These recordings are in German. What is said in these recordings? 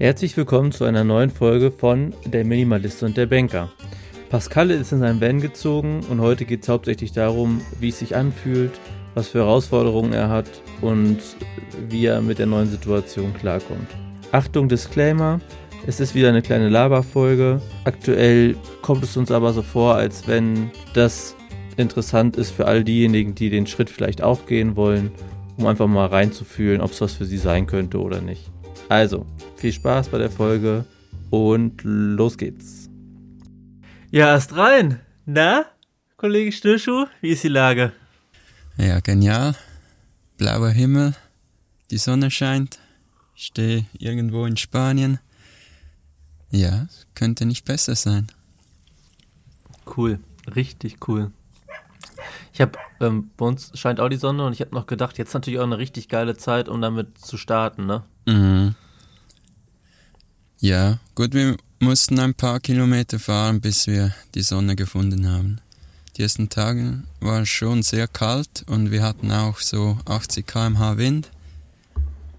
Herzlich willkommen zu einer neuen Folge von Der Minimalist und der Banker. Pascal ist in seinen Van gezogen und heute geht es hauptsächlich darum, wie es sich anfühlt, was für Herausforderungen er hat und wie er mit der neuen Situation klarkommt. Achtung, Disclaimer, es ist wieder eine kleine Laberfolge. Aktuell kommt es uns aber so vor, als wenn das interessant ist für all diejenigen, die den Schritt vielleicht auch gehen wollen, um einfach mal reinzufühlen, ob es was für sie sein könnte oder nicht. Also, viel Spaß bei der Folge und los geht's. Ja, erst rein. Na, Kollege Schnürschuh, wie ist die Lage? Ja, genial. Blauer Himmel, die Sonne scheint. Ich stehe irgendwo in Spanien. Ja, könnte nicht besser sein. Cool, richtig cool. Ich habe, ähm, bei uns scheint auch die Sonne und ich habe noch gedacht, jetzt natürlich auch eine richtig geile Zeit, um damit zu starten, ne? Mhm. Ja, gut, wir mussten ein paar Kilometer fahren, bis wir die Sonne gefunden haben. Die ersten Tage war es schon sehr kalt und wir hatten auch so 80 km/h Wind.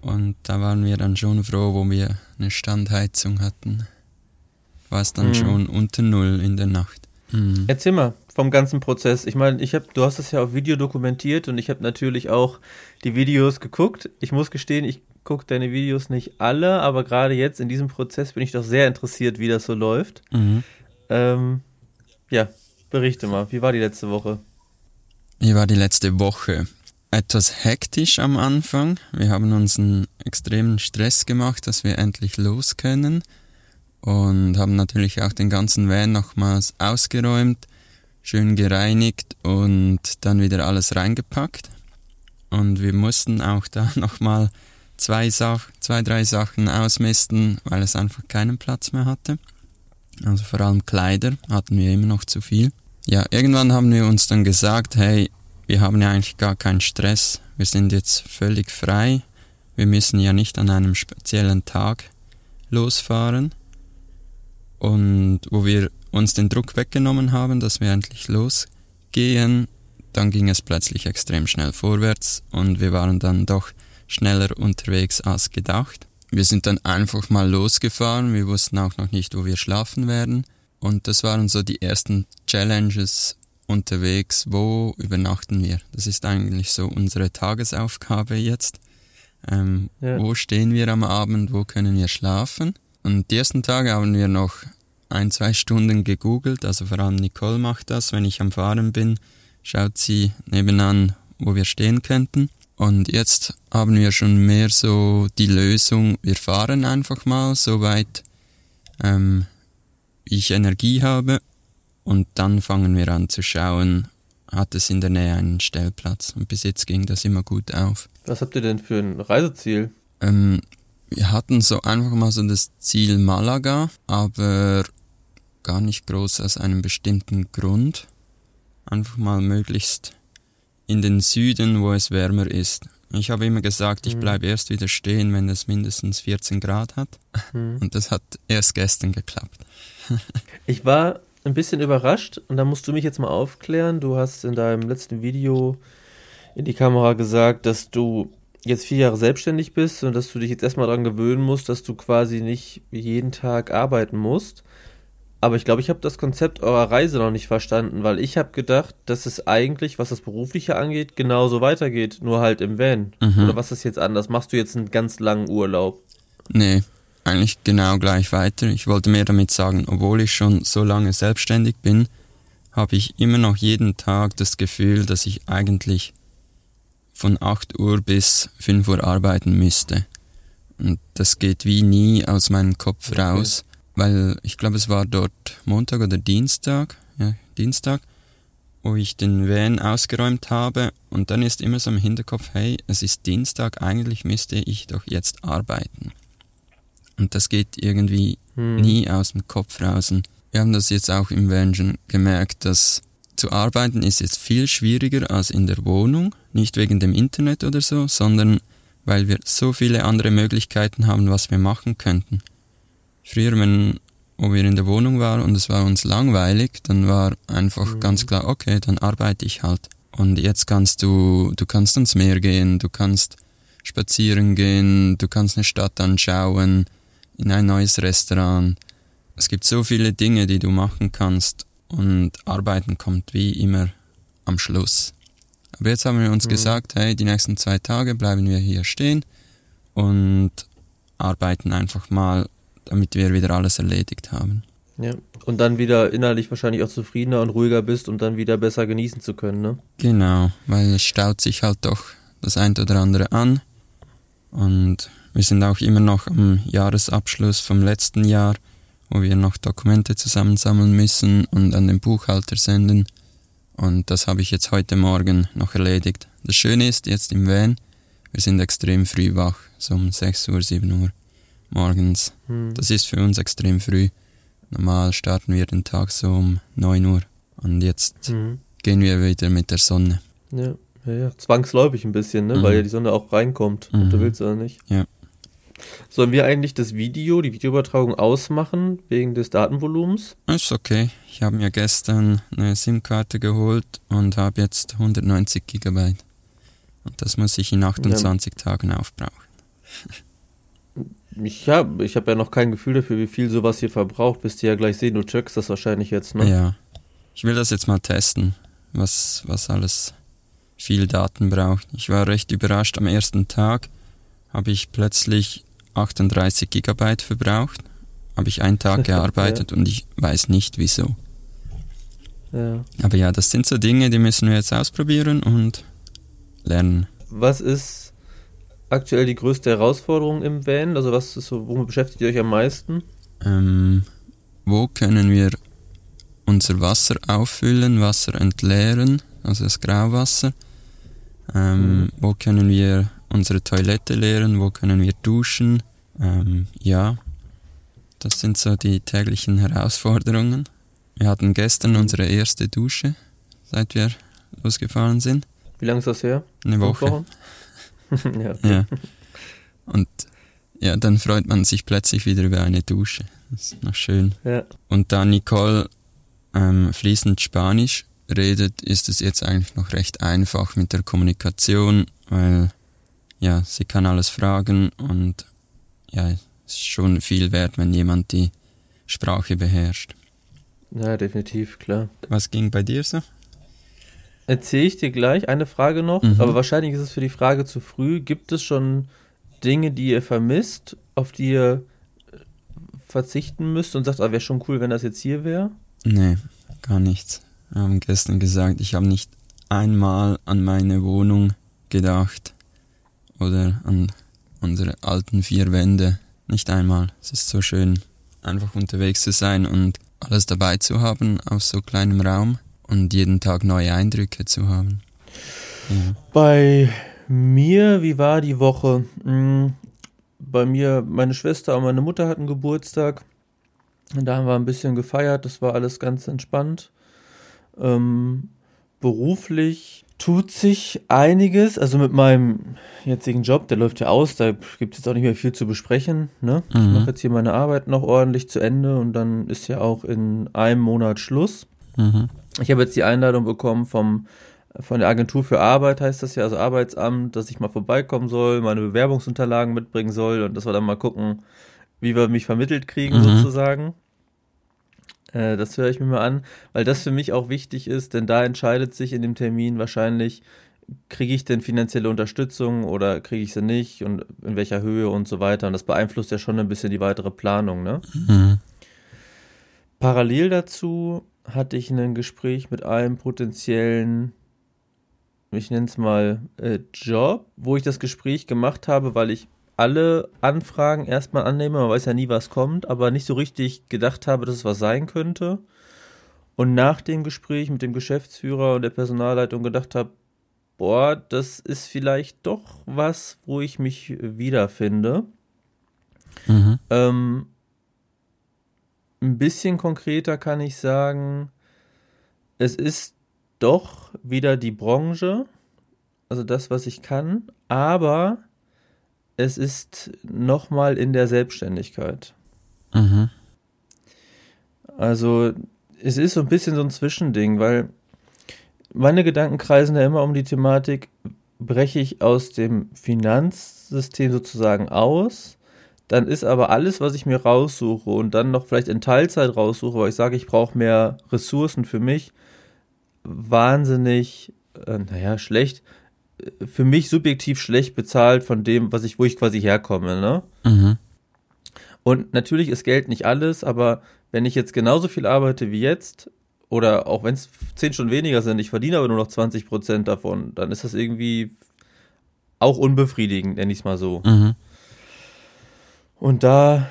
Und da waren wir dann schon froh, wo wir eine Standheizung hatten. War es dann mhm. schon unter Null in der Nacht. Mhm. Erzähl mal vom ganzen Prozess. Ich meine, ich habe, du hast es ja auf Video dokumentiert und ich habe natürlich auch die Videos geguckt. Ich muss gestehen, ich gucke deine Videos nicht alle, aber gerade jetzt in diesem Prozess bin ich doch sehr interessiert, wie das so läuft. Mhm. Ähm, ja, berichte mal, wie war die letzte Woche? Wie war die letzte Woche? Etwas hektisch am Anfang. Wir haben uns einen extremen Stress gemacht, dass wir endlich los können und haben natürlich auch den ganzen Van nochmals ausgeräumt, schön gereinigt und dann wieder alles reingepackt. Und wir mussten auch da nochmal zwei, Sach zwei, drei Sachen ausmisten, weil es einfach keinen Platz mehr hatte. Also vor allem Kleider hatten wir immer noch zu viel. Ja, irgendwann haben wir uns dann gesagt, hey, wir haben ja eigentlich gar keinen Stress. Wir sind jetzt völlig frei. Wir müssen ja nicht an einem speziellen Tag losfahren. Und wo wir uns den Druck weggenommen haben, dass wir endlich losgehen, dann ging es plötzlich extrem schnell vorwärts und wir waren dann doch schneller unterwegs als gedacht. Wir sind dann einfach mal losgefahren, wir wussten auch noch nicht, wo wir schlafen werden. Und das waren so die ersten Challenges unterwegs, wo übernachten wir. Das ist eigentlich so unsere Tagesaufgabe jetzt. Ähm, ja. Wo stehen wir am Abend, wo können wir schlafen? Und die ersten Tage haben wir noch ein, zwei Stunden gegoogelt, also vor allem Nicole macht das, wenn ich am Fahren bin, schaut sie nebenan, wo wir stehen könnten. Und jetzt haben wir schon mehr so die Lösung, wir fahren einfach mal so weit, ähm, wie ich Energie habe und dann fangen wir an zu schauen, hat es in der Nähe einen Stellplatz. Und bis jetzt ging das immer gut auf. Was habt ihr denn für ein Reiseziel? Ähm, wir hatten so einfach mal so das Ziel Malaga, aber gar nicht groß aus einem bestimmten Grund. Einfach mal möglichst in den Süden, wo es wärmer ist. Ich habe immer gesagt, ich mhm. bleibe erst wieder stehen, wenn es mindestens 14 Grad hat. Mhm. Und das hat erst gestern geklappt. ich war ein bisschen überrascht und da musst du mich jetzt mal aufklären. Du hast in deinem letzten Video in die Kamera gesagt, dass du jetzt vier Jahre selbstständig bist und dass du dich jetzt erstmal daran gewöhnen musst, dass du quasi nicht jeden Tag arbeiten musst. Aber ich glaube, ich habe das Konzept eurer Reise noch nicht verstanden, weil ich habe gedacht, dass es eigentlich, was das Berufliche angeht, genauso weitergeht, nur halt im Van. Mhm. Oder was ist jetzt anders? Machst du jetzt einen ganz langen Urlaub? Nee, eigentlich genau gleich weiter. Ich wollte mehr damit sagen, obwohl ich schon so lange selbstständig bin, habe ich immer noch jeden Tag das Gefühl, dass ich eigentlich von 8 Uhr bis 5 Uhr arbeiten müsste. Und das geht wie nie aus meinem Kopf okay. raus weil ich glaube, es war dort Montag oder Dienstag, ja, Dienstag, wo ich den Van ausgeräumt habe und dann ist immer so im Hinterkopf, hey, es ist Dienstag, eigentlich müsste ich doch jetzt arbeiten. Und das geht irgendwie hm. nie aus dem Kopf raus. Wir haben das jetzt auch im Van schon gemerkt, dass zu arbeiten ist jetzt viel schwieriger als in der Wohnung, nicht wegen dem Internet oder so, sondern weil wir so viele andere Möglichkeiten haben, was wir machen könnten. Früher, wenn wo wir in der Wohnung waren und es war uns langweilig, dann war einfach mhm. ganz klar, okay, dann arbeite ich halt. Und jetzt kannst du, du kannst ans Meer gehen, du kannst spazieren gehen, du kannst eine Stadt anschauen, in ein neues Restaurant. Es gibt so viele Dinge, die du machen kannst und Arbeiten kommt wie immer am Schluss. Aber jetzt haben wir uns mhm. gesagt, hey, die nächsten zwei Tage bleiben wir hier stehen und arbeiten einfach mal, damit wir wieder alles erledigt haben. Ja, und dann wieder innerlich wahrscheinlich auch zufriedener und ruhiger bist, um dann wieder besser genießen zu können, ne? Genau, weil es staut sich halt doch das ein oder andere an. Und wir sind auch immer noch am Jahresabschluss vom letzten Jahr, wo wir noch Dokumente zusammensammeln müssen und an den Buchhalter senden. Und das habe ich jetzt heute Morgen noch erledigt. Das Schöne ist jetzt im Van, wir sind extrem früh wach, so um 6 Uhr, 7 Uhr morgens. Hm. Das ist für uns extrem früh. Normal starten wir den Tag so um 9 Uhr und jetzt hm. gehen wir wieder mit der Sonne. Ja, ja, ja. zwangsläufig ein bisschen, ne? Mhm. weil ja die Sonne auch reinkommt, ob du mhm. willst oder nicht. Ja. Sollen wir eigentlich das Video, die Videoübertragung ausmachen, wegen des Datenvolumens? Ist okay. Ich habe mir gestern eine SIM-Karte geholt und habe jetzt 190 Gigabyte. Und das muss ich in 28 ja. Tagen aufbrauchen. Ich habe ich hab ja noch kein Gefühl dafür, wie viel sowas hier verbraucht. Wirst du ja gleich sehen, du checkst das wahrscheinlich jetzt, ne? Ja. Ich will das jetzt mal testen, was, was alles viel Daten braucht. Ich war recht überrascht. Am ersten Tag habe ich plötzlich 38 Gigabyte verbraucht. Habe ich einen Tag gearbeitet ja. und ich weiß nicht wieso. Ja. Aber ja, das sind so Dinge, die müssen wir jetzt ausprobieren und lernen. Was ist aktuell die größte Herausforderung im Van? Also was ist so, womit beschäftigt ihr euch am meisten? Ähm, wo können wir unser Wasser auffüllen, Wasser entleeren, also das Grauwasser? Ähm, mhm. Wo können wir unsere Toilette leeren, wo können wir duschen. Ähm, ja, das sind so die täglichen Herausforderungen. Wir hatten gestern unsere erste Dusche, seit wir losgefahren sind. Wie lange ist das her? Eine Woche. ja, ja. Und ja, dann freut man sich plötzlich wieder über eine Dusche. Das ist noch schön. Ja. Und da Nicole ähm, fließend Spanisch redet, ist es jetzt eigentlich noch recht einfach mit der Kommunikation, weil ja, sie kann alles fragen und ja, es ist schon viel wert, wenn jemand die Sprache beherrscht. Ja, definitiv, klar. Was ging bei dir so? Erzähle ich dir gleich eine Frage noch, mhm. aber wahrscheinlich ist es für die Frage zu früh. Gibt es schon Dinge, die ihr vermisst, auf die ihr verzichten müsst und sagt, ah, wäre schon cool, wenn das jetzt hier wäre? Nee, gar nichts. Wir haben gestern gesagt, ich habe nicht einmal an meine Wohnung gedacht oder an unsere alten vier Wände. Nicht einmal. Es ist so schön, einfach unterwegs zu sein und alles dabei zu haben aus so kleinem Raum und jeden Tag neue Eindrücke zu haben. Ja. Bei mir, wie war die Woche? Hm, bei mir, meine Schwester und meine Mutter hatten Geburtstag. Und da haben wir ein bisschen gefeiert. Das war alles ganz entspannt. Ähm, beruflich tut sich einiges. Also mit meinem jetzigen Job, der läuft ja aus, da gibt es jetzt auch nicht mehr viel zu besprechen. Ne? Mhm. Ich mache jetzt hier meine Arbeit noch ordentlich zu Ende und dann ist ja auch in einem Monat Schluss. Mhm. Ich habe jetzt die Einladung bekommen vom von der Agentur für Arbeit heißt das ja, also Arbeitsamt, dass ich mal vorbeikommen soll, meine Bewerbungsunterlagen mitbringen soll und dass wir dann mal gucken, wie wir mich vermittelt kriegen mhm. sozusagen. Äh, das höre ich mir mal an, weil das für mich auch wichtig ist, denn da entscheidet sich in dem Termin wahrscheinlich, kriege ich denn finanzielle Unterstützung oder kriege ich sie nicht und in welcher Höhe und so weiter. Und das beeinflusst ja schon ein bisschen die weitere Planung. Ne? Mhm. Parallel dazu hatte ich ein Gespräch mit einem potenziellen, ich nenne es mal, äh, Job, wo ich das Gespräch gemacht habe, weil ich alle Anfragen erstmal annehme, man weiß ja nie, was kommt, aber nicht so richtig gedacht habe, dass es was sein könnte. Und nach dem Gespräch mit dem Geschäftsführer und der Personalleitung gedacht habe, boah, das ist vielleicht doch was, wo ich mich wiederfinde. Mhm. Ähm, ein bisschen konkreter kann ich sagen, es ist doch wieder die Branche, also das, was ich kann, aber es ist nochmal in der Selbstständigkeit. Mhm. Also es ist so ein bisschen so ein Zwischending, weil meine Gedanken kreisen ja immer um die Thematik, breche ich aus dem Finanzsystem sozusagen aus, dann ist aber alles, was ich mir raussuche und dann noch vielleicht in Teilzeit raussuche, weil ich sage, ich brauche mehr Ressourcen für mich, wahnsinnig, äh, naja, schlecht, für mich subjektiv schlecht bezahlt von dem, was ich, wo ich quasi herkomme, ne? Mhm. Und natürlich ist Geld nicht alles, aber wenn ich jetzt genauso viel arbeite wie jetzt, oder auch wenn es zehn Stunden weniger sind, ich verdiene aber nur noch 20 Prozent davon, dann ist das irgendwie auch unbefriedigend, nenne ich es mal so. Mhm. Und da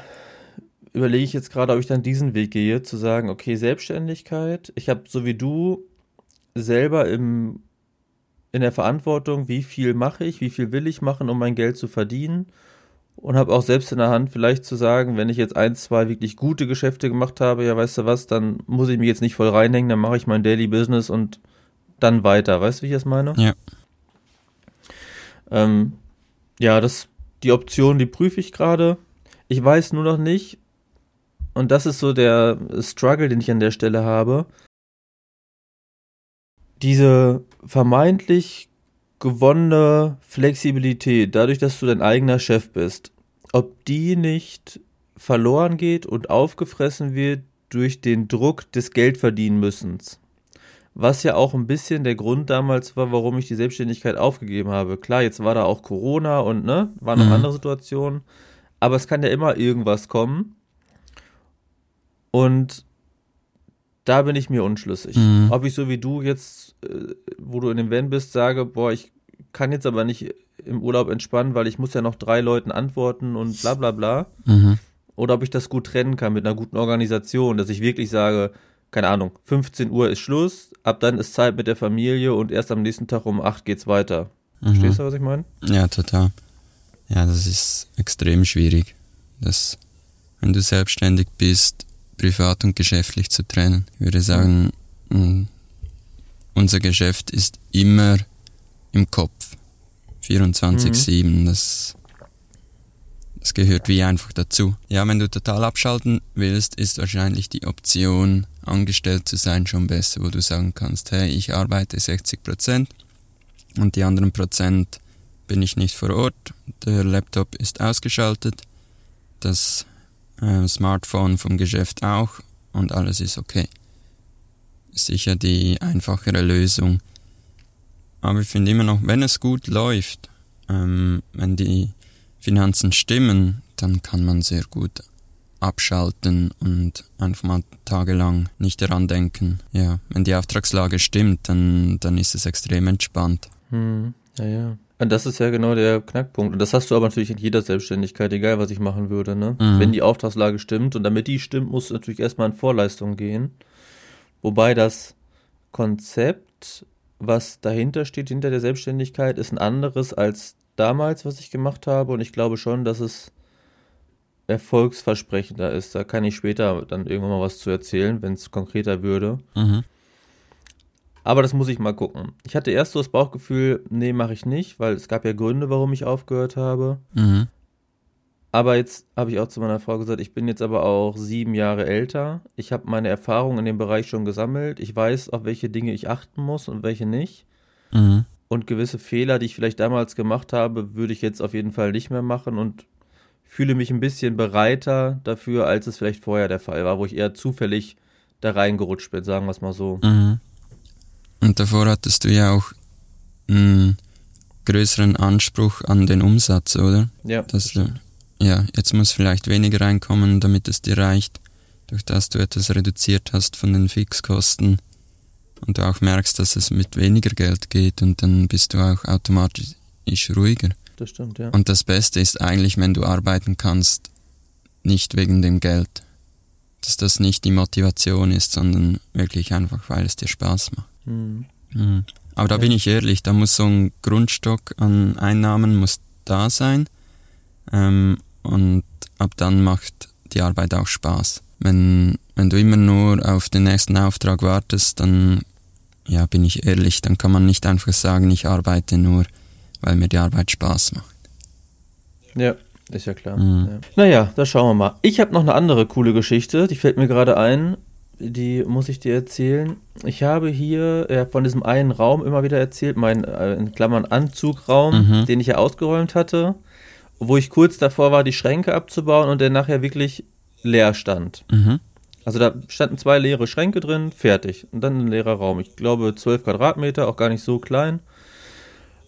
überlege ich jetzt gerade, ob ich dann diesen Weg gehe, zu sagen, okay, Selbstständigkeit, ich habe so wie du selber im, in der Verantwortung, wie viel mache ich, wie viel will ich machen, um mein Geld zu verdienen und habe auch selbst in der Hand, vielleicht zu sagen, wenn ich jetzt ein, zwei wirklich gute Geschäfte gemacht habe, ja, weißt du was, dann muss ich mich jetzt nicht voll reinhängen, dann mache ich mein Daily Business und dann weiter. Weißt du, wie ich das meine? Ja. Ähm, ja, das, die Option, die prüfe ich gerade. Ich weiß nur noch nicht, und das ist so der Struggle, den ich an der Stelle habe. Diese vermeintlich gewonnene Flexibilität, dadurch, dass du dein eigener Chef bist, ob die nicht verloren geht und aufgefressen wird durch den Druck des Geldverdienenmüssens. Was ja auch ein bisschen der Grund damals war, warum ich die Selbstständigkeit aufgegeben habe. Klar, jetzt war da auch Corona und ne, waren noch mhm. andere Situationen, aber es kann ja immer irgendwas kommen. Und da bin ich mir unschlüssig. Mhm. Ob ich so wie du jetzt, äh, wo du in dem Van bist, sage, boah, ich kann jetzt aber nicht im Urlaub entspannen, weil ich muss ja noch drei Leuten antworten und bla bla bla. Mhm. Oder ob ich das gut trennen kann mit einer guten Organisation, dass ich wirklich sage, keine Ahnung, 15 Uhr ist Schluss, ab dann ist Zeit mit der Familie und erst am nächsten Tag um 8 geht's weiter. Mhm. Verstehst du, was ich meine? Ja, total. Ja, das ist extrem schwierig. Das, wenn du selbstständig bist, privat und geschäftlich zu trennen. Ich würde sagen, mm, unser Geschäft ist immer im Kopf. 24-7, mhm. das, das gehört wie einfach dazu. Ja, wenn du total abschalten willst, ist wahrscheinlich die Option, angestellt zu sein, schon besser, wo du sagen kannst, hey, ich arbeite 60 Prozent und die anderen Prozent bin ich nicht vor Ort, der Laptop ist ausgeschaltet, das äh, Smartphone vom Geschäft auch und alles ist okay. Sicher die einfachere Lösung. Aber ich finde immer noch, wenn es gut läuft, ähm, wenn die Finanzen stimmen, dann kann man sehr gut abschalten und einfach mal tagelang nicht daran denken. Ja, wenn die Auftragslage stimmt, dann, dann ist es extrem entspannt. Hm, ja, ja. Und das ist ja genau der Knackpunkt. Und das hast du aber natürlich in jeder Selbstständigkeit, egal was ich machen würde. Ne? Mhm. Wenn die Auftragslage stimmt und damit die stimmt, musst du natürlich erstmal in Vorleistung gehen. Wobei das Konzept, was dahinter steht, hinter der Selbstständigkeit, ist ein anderes als damals, was ich gemacht habe. Und ich glaube schon, dass es erfolgsversprechender ist. Da kann ich später dann irgendwann mal was zu erzählen, wenn es konkreter würde. Mhm. Aber das muss ich mal gucken. Ich hatte erst so das Bauchgefühl, nee, mache ich nicht, weil es gab ja Gründe, warum ich aufgehört habe. Mhm. Aber jetzt habe ich auch zu meiner Frau gesagt, ich bin jetzt aber auch sieben Jahre älter. Ich habe meine Erfahrungen in dem Bereich schon gesammelt. Ich weiß, auf welche Dinge ich achten muss und welche nicht. Mhm. Und gewisse Fehler, die ich vielleicht damals gemacht habe, würde ich jetzt auf jeden Fall nicht mehr machen und fühle mich ein bisschen bereiter dafür, als es vielleicht vorher der Fall war, wo ich eher zufällig da reingerutscht bin, sagen wir es mal so. Mhm. Und davor hattest du ja auch einen größeren Anspruch an den Umsatz, oder? Ja. Dass du, ja, jetzt muss vielleicht weniger reinkommen, damit es dir reicht, durch das du etwas reduziert hast von den Fixkosten und du auch merkst, dass es mit weniger Geld geht und dann bist du auch automatisch ruhiger. Das stimmt, ja. Und das Beste ist eigentlich, wenn du arbeiten kannst, nicht wegen dem Geld. Dass das nicht die Motivation ist, sondern wirklich einfach, weil es dir Spaß macht. Mhm. Mhm. Aber da bin ich ehrlich, da muss so ein Grundstock an Einnahmen muss da sein ähm, und ab dann macht die Arbeit auch Spaß. Wenn, wenn du immer nur auf den nächsten Auftrag wartest, dann ja, bin ich ehrlich, dann kann man nicht einfach sagen, ich arbeite nur, weil mir die Arbeit Spaß macht. Ja, ist ja klar. Mhm. Ja. Naja, da schauen wir mal. Ich habe noch eine andere coole Geschichte, die fällt mir gerade ein die muss ich dir erzählen. Ich habe hier ja, von diesem einen Raum immer wieder erzählt, mein äh, in Klammern Anzugraum, mhm. den ich ja ausgeräumt hatte. wo ich kurz davor war, die Schränke abzubauen und der nachher wirklich leer stand. Mhm. Also da standen zwei leere Schränke drin, fertig. Und dann ein leerer Raum. Ich glaube 12 Quadratmeter, auch gar nicht so klein.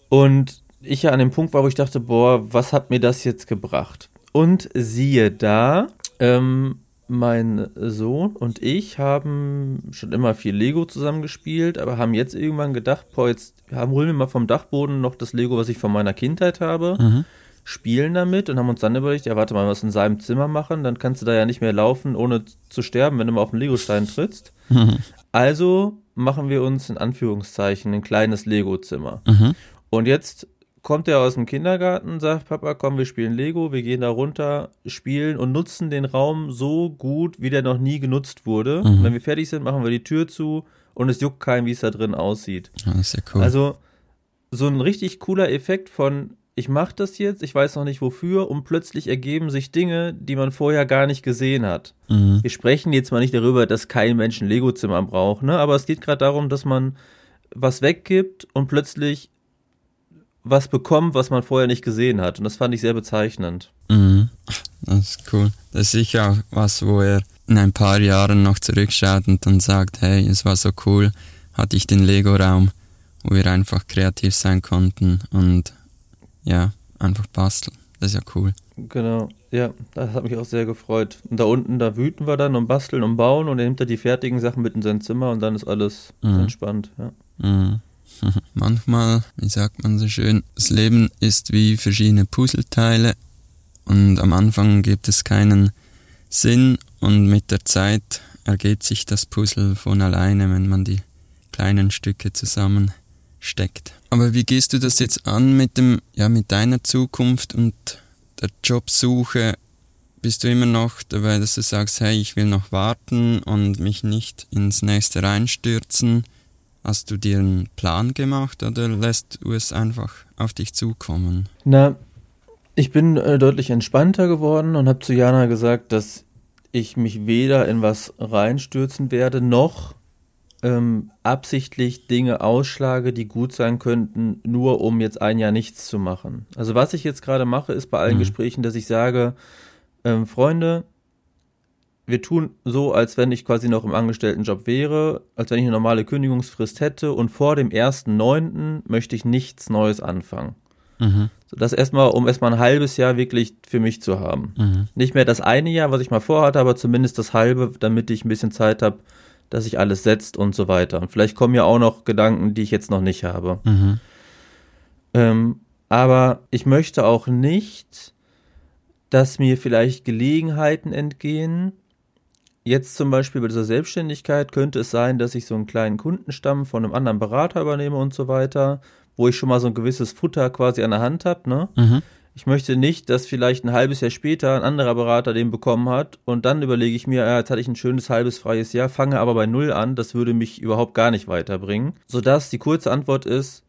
Und ich ja an dem Punkt war, wo ich dachte, boah, was hat mir das jetzt gebracht? Und siehe da, ähm, mein Sohn und ich haben schon immer viel Lego zusammengespielt, aber haben jetzt irgendwann gedacht, boah, jetzt haben, holen wir mal vom Dachboden noch das Lego, was ich von meiner Kindheit habe, Mhm. spielen damit und haben uns dann überlegt, ja, warte mal, was in seinem Zimmer machen, dann kannst du da ja nicht mehr laufen, ohne zu sterben, wenn du mal auf den Legostein trittst. Mhm. Also machen wir uns in Anführungszeichen ein kleines Lego-Zimmer. Mhm. Und jetzt kommt er aus dem Kindergarten, sagt Papa, komm, wir spielen Lego, wir gehen da runter, spielen und nutzen den Raum so gut, wie der noch nie genutzt wurde. Mhm. Wenn wir fertig sind, machen wir die Tür zu und es juckt keinen, wie es da drin aussieht. Ja, das ist ja cool. Also so ein richtig cooler Effekt von, ich mache das jetzt, ich weiß noch nicht wofür und plötzlich ergeben sich Dinge, die man vorher gar nicht gesehen hat. mhm. Wir sprechen jetzt mal nicht darüber, dass kein Mensch ein Lego-Zimmer braucht, ne? aber es geht gerade darum, dass man was weggibt und plötzlich was bekommt, was man vorher nicht gesehen hat. Und das fand ich sehr bezeichnend. Mhm. Das ist cool. Das ist sicher auch was, wo er in ein paar Jahren noch zurückschaut und dann sagt, hey, es war so cool, hatte ich den Lego-Raum, wo wir einfach kreativ sein konnten und ja, einfach basteln. Das ist ja cool. Genau, ja, das hat mich auch sehr gefreut. Und da unten, da wüten wir dann und basteln und bauen und er nimmt da die fertigen Sachen mit in sein Zimmer und dann ist alles Mhm. entspannt. Ja. Mhm. Manchmal, wie sagt man so schön, das Leben ist wie verschiedene Puzzleteile und am Anfang gibt es keinen Sinn und mit der Zeit ergibt sich das Puzzle von alleine, wenn man die kleinen Stücke zusammensteckt. Aber wie gehst du das jetzt an mit dem, ja, mit deiner Zukunft und der Jobsuche? Bist du immer noch dabei, dass du sagst, hey, ich will noch warten und mich nicht ins nächste reinstürzen? Hast du dir einen Plan gemacht oder lässt du es einfach auf dich zukommen? Na, ich bin äh, deutlich entspannter geworden und habe zu Jana gesagt, dass ich mich weder in was reinstürzen werde, noch ähm, absichtlich Dinge ausschlage, die gut sein könnten, nur um jetzt ein Jahr nichts zu machen. Also was ich jetzt gerade mache, ist bei allen Mhm. Gesprächen, dass ich sage, ähm, Freunde, wir tun so, als wenn ich quasi noch im Angestelltenjob wäre, als wenn ich eine normale Kündigungsfrist hätte und vor dem 1.9. möchte ich nichts Neues anfangen. Mhm. Das erstmal, um erstmal ein halbes Jahr wirklich für mich zu haben. Mhm. Nicht mehr das eine Jahr, was ich mal vorhatte, aber zumindest das halbe, damit ich ein bisschen Zeit habe, dass sich alles setzt und so weiter. Und vielleicht kommen ja auch noch Gedanken, die ich jetzt noch nicht habe. Mhm. Ähm, aber ich möchte auch nicht, dass mir vielleicht Gelegenheiten entgehen. Jetzt zum Beispiel bei dieser Selbstständigkeit könnte es sein, dass ich so einen kleinen Kundenstamm von einem anderen Berater übernehme und so weiter, wo ich schon mal so ein gewisses Futter quasi an der Hand habe. Ne? Mhm. Ich möchte nicht, dass vielleicht ein halbes Jahr später ein anderer Berater den bekommen hat und dann überlege ich mir, ja, jetzt hatte ich ein schönes halbes freies Jahr, fange aber bei Null an, das würde mich überhaupt gar nicht weiterbringen. Sodass die kurze Antwort ist,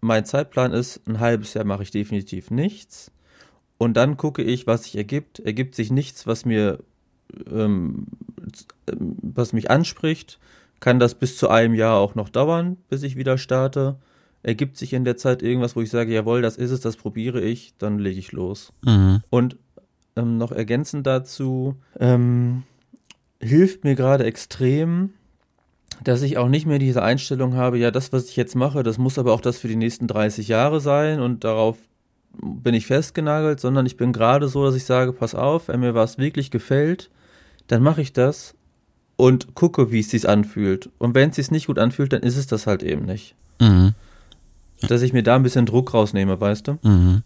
mein Zeitplan ist, ein halbes Jahr mache ich definitiv nichts und dann gucke ich, was sich ergibt. Ergibt sich nichts, was mir, ähm, ähm, was mich anspricht, kann das bis zu einem Jahr auch noch dauern, bis ich wieder starte. Ergibt sich in der Zeit irgendwas, wo ich sage, jawohl, das ist es, das probiere ich, dann lege ich los. Mhm. Und ähm, noch ergänzend dazu, ähm, hilft mir gerade extrem, dass ich auch nicht mehr diese Einstellung habe, ja, das, was ich jetzt mache, das muss aber auch das für die nächsten 30 Jahre sein und darauf bin ich festgenagelt, sondern ich bin gerade so, dass ich sage, pass auf, wenn mir was wirklich gefällt, dann mache ich das und gucke, wie es sich anfühlt. Und wenn es sich nicht gut anfühlt, dann ist es das halt eben nicht. Mhm. Dass ich mir da ein bisschen Druck rausnehme, weißt du? Mhm.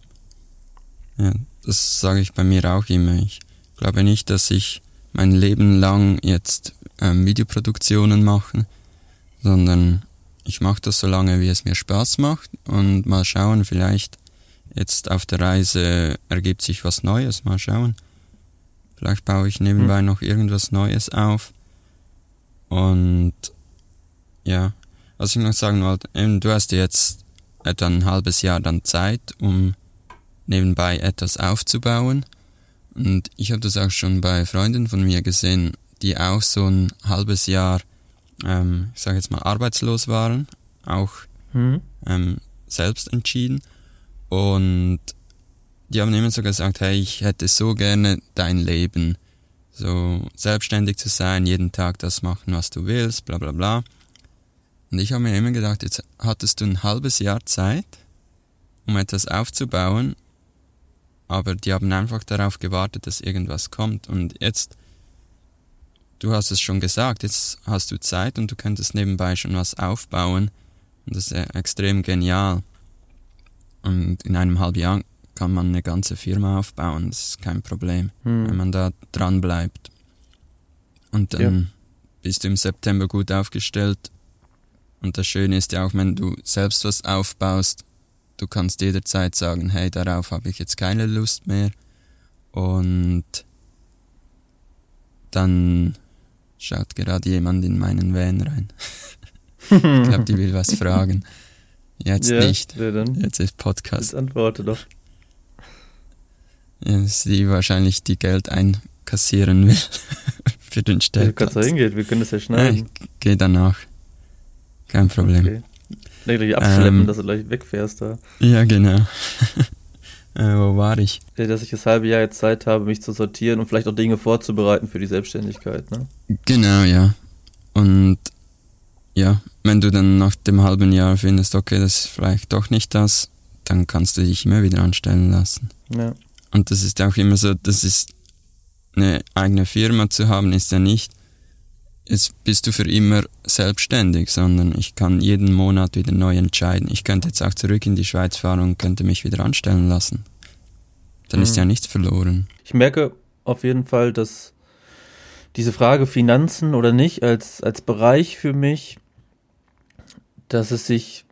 Ja, das sage ich bei mir auch immer. Ich glaube nicht, dass ich mein Leben lang jetzt ähm, Videoproduktionen mache, sondern ich mache das so lange, wie es mir Spaß macht und mal schauen, vielleicht jetzt auf der Reise ergibt sich was Neues, mal schauen. Vielleicht baue ich nebenbei noch irgendwas Neues auf. Und ja, was ich noch sagen wollte, eben, du hast jetzt etwa ein halbes Jahr dann Zeit, um nebenbei etwas aufzubauen. Und ich habe das auch schon bei Freunden von mir gesehen, die auch so ein halbes Jahr, ähm, ich sage jetzt mal, arbeitslos waren, auch Hm? ähm, selbst entschieden. Und die haben immer so gesagt, hey, ich hätte so gerne dein Leben, so selbstständig zu sein, jeden Tag das machen, was du willst, bla bla bla. Und ich habe mir immer gedacht, jetzt hattest du ein halbes Jahr Zeit, um etwas aufzubauen, aber die haben einfach darauf gewartet, dass irgendwas kommt. Und jetzt, du hast es schon gesagt, jetzt hast du Zeit und du könntest nebenbei schon was aufbauen. Und das ist extrem genial. Und in einem halben Jahr kann man eine ganze Firma aufbauen, das ist kein Problem, hm. wenn man da dran bleibt. Und dann ja. bist du im September gut aufgestellt. Und das Schöne ist ja auch, wenn du selbst was aufbaust, du kannst jederzeit sagen, hey, darauf habe ich jetzt keine Lust mehr. Und dann schaut gerade jemand in meinen Van rein. ich glaube, die will was fragen. Jetzt ja, nicht. Jetzt ist Podcast. Jetzt antworte doch. Ja, sie wahrscheinlich die Geld einkassieren will für den Stellplatz. Du kannst hingehen, wir können das ja schneiden. Ja, ich gehe danach. Kein Problem. Okay. Gleich abschleppen, ähm, dass du gleich wegfährst da. Ja, genau. äh, wo war ich? Dass ich das halbe Jahr jetzt Zeit habe, mich zu sortieren und vielleicht auch Dinge vorzubereiten für die Selbstständigkeit, ne? Genau, ja. Und ja, wenn du dann nach dem halben Jahr findest, okay, das ist vielleicht doch nicht das, dann kannst du dich immer wieder anstellen lassen. Ja. Und das ist auch immer so, das ist eine eigene Firma zu haben, ist ja nicht jetzt bist du für immer selbstständig, sondern ich kann jeden Monat wieder neu entscheiden. Ich könnte jetzt auch zurück in die Schweiz fahren und könnte mich wieder anstellen lassen. Dann mhm. ist ja nichts verloren. Ich merke auf jeden Fall, dass diese Frage Finanzen oder nicht als, als Bereich für mich, dass es sich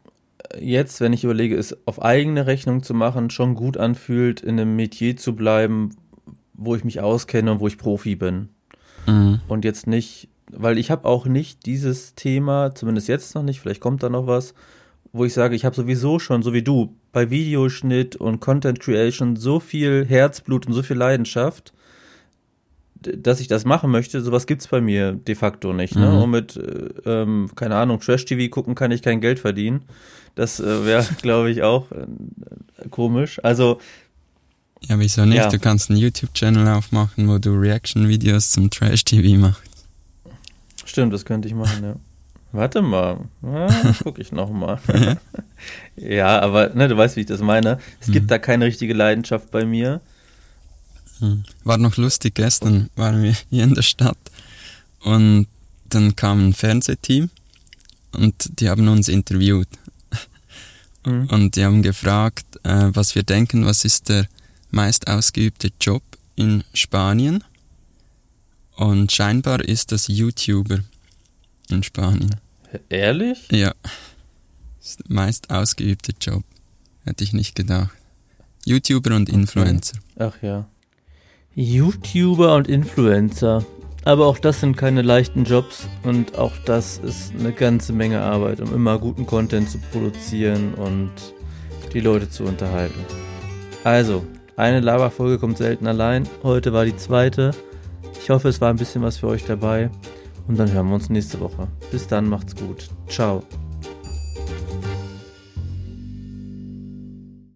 jetzt, wenn ich überlege, es auf eigene Rechnung zu machen, schon gut anfühlt, in einem Metier zu bleiben, wo ich mich auskenne und wo ich Profi bin. Mhm. Und jetzt nicht weil ich habe auch nicht dieses Thema, zumindest jetzt noch nicht, vielleicht kommt da noch was, wo ich sage, ich habe sowieso schon, so wie du, bei Videoschnitt und Content Creation so viel Herzblut und so viel Leidenschaft, dass ich das machen möchte, sowas gibt's bei mir de facto nicht. Ne? Mhm. Und mit, äh, ähm, keine Ahnung, Trash-TV gucken kann ich kein Geld verdienen. Das äh, wäre, glaube ich, auch äh, komisch. Also ja, wieso nicht? Ja. Du kannst einen YouTube-Channel aufmachen, wo du Reaction-Videos zum Trash-TV machst. Stimmt, das könnte ich machen, ja. Warte mal, ja, guck ich noch mal. ja, aber ne, du weißt, wie ich das meine. Es gibt mhm. da keine richtige Leidenschaft bei mir. Hm. War noch lustig, gestern waren wir hier in der Stadt und dann kam ein Fernsehteam und die haben uns interviewt. Mhm. Und die haben gefragt, äh, was wir denken, was ist der meist ausgeübte Job in Spanien? Und scheinbar ist das YouTuber in Spanien. Ehrlich? Ja. Das ist der meist ausgeübte Job. Hätte ich nicht gedacht. YouTuber und Influencer. Okay. Ach ja. YouTuber und Influencer. Aber auch das sind keine leichten Jobs und auch das ist eine ganze Menge Arbeit, um immer guten Content zu produzieren und die Leute zu unterhalten. Also, eine Laberfolge kommt selten allein. Heute war die zweite. Ich hoffe, es war ein bisschen was für euch dabei und dann hören wir uns nächste Woche. Bis dann, macht's gut. Ciao.